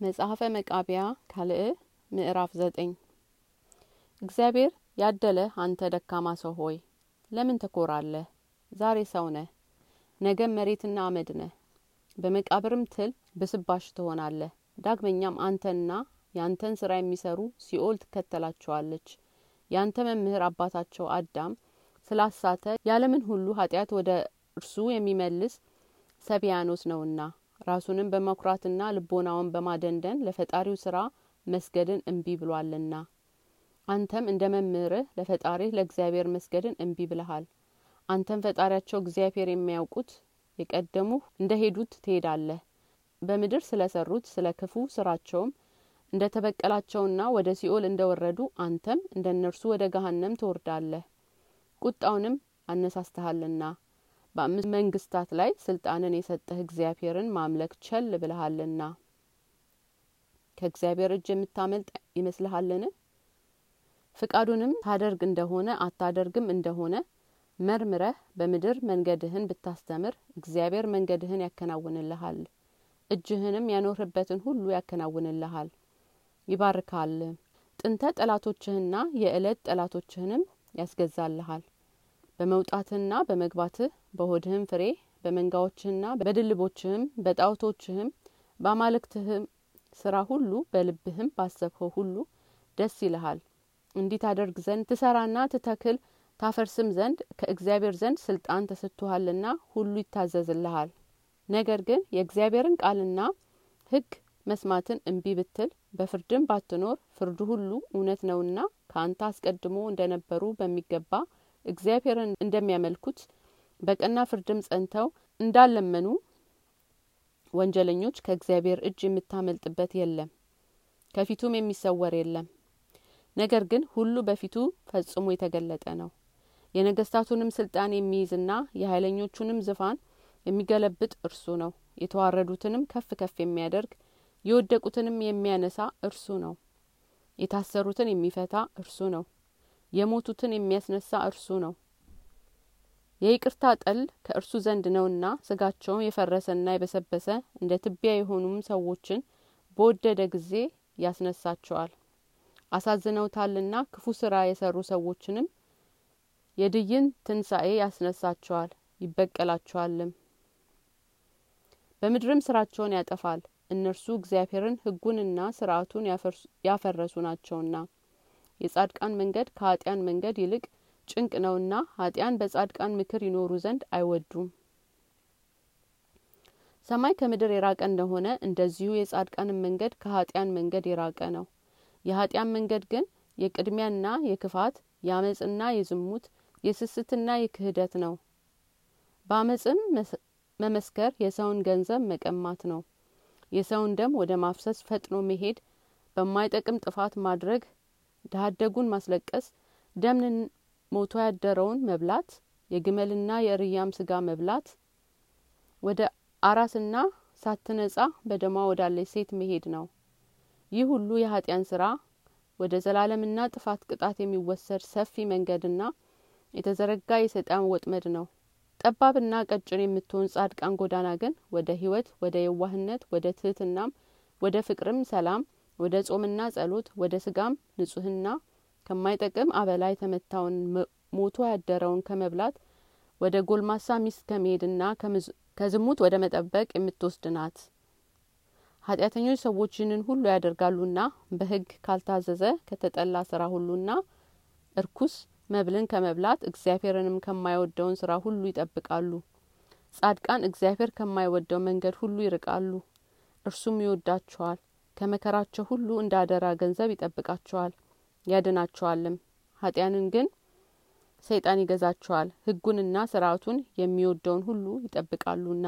መጽሐፈ መቃቢያ ካልዕ ምዕራፍ ዘጠኝ እግዚአብሔር ያደለህ አንተ ደካማ ሰው ሆይ ለምን ትኮራለህ? ዛሬ ሰው ነህ፣ ነገም መሬትና አመድ ነህ። በመቃብርም ትል ብስባሽ ትሆናለህ። ዳግመኛም አንተና ያንተን ስራ የሚሰሩ ሲኦል ትከተላቸዋለች። ያንተ መምህር አባታቸው አዳም ስላሳተ የዓለምን ሁሉ ኃጢአት ወደ እርሱ የሚመልስ ሰቢያኖስ ነውና ራሱንም በመኩራትና ልቦናውን በማደንደን ለፈጣሪው ስራ መስገድን እምቢ ብሏልና አንተም እንደ መምህርህ ለፈጣሪህ ለእግዚአብሔር መስገድን እምቢ ብለሃል። አንተም ፈጣሪያቸው እግዚአብሔር የሚያውቁት የቀደሙህ እንደ ሄዱት ትሄዳለህ። በምድር ስለ ሰሩት ስለ ክፉ ስራቸውም እንደ ተበቀላቸውና ወደ ሲኦል እንደ ወረዱ አንተም እንደ እነርሱ ወደ ገሀነም ትወርዳለህ። ቁጣውንም አነሳስተሃልና በአምስት መንግስታት ላይ ስልጣንን የሰጠህ እግዚአብሔርን ማምለክ ቸል ብለሃልና ከእግዚአብሔር እጅ የምታመልጥ ይመስልሃልን? ፍቃዱንም ታደርግ እንደሆነ አታደርግም እንደሆነ መርምረህ በምድር መንገድህን ብታስተምር እግዚአብሔር መንገድህን ያከናውንልሃል፣ እጅህንም ያኖርህበትን ሁሉ ያከናውንልሃል፣ ይባርካል። ጥንተ ጠላቶችህና የዕለት ጠላቶችህንም ያስገዛልሃል። በመውጣትህና በመግባትህ በሆድህም ፍሬ በመንጋዎችህና በድልቦችህም በጣዖቶችህም በአማልክትህም ስራ ሁሉ በልብህም ባሰብኸው ሁሉ ደስ ይልሃል። እንዲህ ታደርግ ዘንድ ትሰራና ትተክል ታፈርስም ዘንድ ከእግዚአብሔር ዘንድ ስልጣን ተሰጥቶሃልና ሁሉ ይታዘዝልሃል። ነገር ግን የእግዚአብሔርን ቃልና ሕግ መስማትን እምቢ ብትል በፍርድም ባትኖር ፍርዱ ሁሉ እውነት ነውና ከአንተ አስቀድሞ እንደነበሩ በሚገባ እግዚአብሔርን እንደሚያመልኩት በቀና ፍርድም ጸንተው እንዳለመኑ ወንጀለኞች ከእግዚአብሔር እጅ የምታመልጥበት የለም፣ ከፊቱም የሚሰወር የለም። ነገር ግን ሁሉ በፊቱ ፈጽሞ የተገለጠ ነው። የነገስታቱንም ስልጣን የሚይዝና የኃይለኞቹንም ዙፋን የሚገለብጥ እርሱ ነው። የተዋረዱትንም ከፍ ከፍ የሚያደርግ የወደቁትንም የሚያነሳ እርሱ ነው። የታሰሩትን የሚፈታ እርሱ ነው። የሞቱትን የሚያስነሳ እርሱ ነው። የይቅርታ ጠል ከእርሱ ዘንድ ነውና ስጋቸውም የፈረሰና የበሰበሰ እንደ ትቢያ የሆኑም ሰዎችን በወደደ ጊዜ ያስነሳቸዋል። አሳዝነውታልና ክፉ ስራ የሰሩ ሰዎችንም የድይን ትንሣኤ ያስነሳቸዋል፣ ይበቀላቸዋልም። በምድርም ስራቸውን ያጠፋል። እነርሱ እግዚአብሔርን ሕጉንና ስርዓቱን ያፈረሱ ናቸውና የጻድቃን መንገድ ከኃጢያን መንገድ ይልቅ ጭንቅ ነውና ኃጢያን በጻድቃን ምክር ይኖሩ ዘንድ አይወዱም። ሰማይ ከምድር የራቀ እንደሆነ እንደዚሁ የጻድቃንን መንገድ ከኃጢያን መንገድ የራቀ ነው። የኃጢያን መንገድ ግን የቅድሚያና የክፋት የአመፅና የዝሙት የስስትና የክህደት ነው። በአመፅም መመስከር የሰውን ገንዘብ መቀማት ነው። የሰውን ደም ወደ ማፍሰስ ፈጥኖ መሄድ፣ በማይጠቅም ጥፋት ማድረግ፣ ድሀ ማስለቀስ፣ ደምን ሞቶ ያደረውን መብላት፣ የግመልና የእርያም ስጋ መብላት፣ ወደ አራስና ሳትነጻ በደሟ ወዳለች ሴት መሄድ ነው። ይህ ሁሉ የኃጢያን ስራ ወደ ዘላለምና ጥፋት ቅጣት የሚወሰድ ሰፊ መንገድና የተዘረጋ የሰይጣን ወጥመድ ነው። ጠባብና ቀጭን የምትሆን ጻድቃን ጎዳና ግን ወደ ሕይወት፣ ወደ የዋህነት፣ ወደ ትህትናም፣ ወደ ፍቅርም፣ ሰላም፣ ወደ ጾምና ጸሎት፣ ወደ ስጋም ንጹህና ከማይጠቅም አበላ የተመታውን ሞቶ ያደረውን ከመብላት ወደ ጎልማሳ ሚስት ከመሄድና ከዝሙት ወደ መጠበቅ የምትወስድ ናት። ኃጢአተኞች ሰዎች ይህንን ሁሉ ያደርጋሉና በሕግ ካልታዘዘ ከተጠላ ስራ ሁሉና እርኩስ መብልን ከመብላት እግዚአብሔርንም ከማይወደውን ስራ ሁሉ ይጠብቃሉ። ጻድቃን እግዚአብሔር ከማይወደው መንገድ ሁሉ ይርቃሉ፣ እርሱም ይወዳቸዋል። ከመከራቸው ሁሉ እንደ አደራ ገንዘብ ይጠብቃቸዋል ያድናቸዋልም። ኃጢያንን ግን ሰይጣን ይገዛቸዋል፣ ሕጉንና ስርዓቱን የሚወደውን ሁሉ ይጠብቃሉና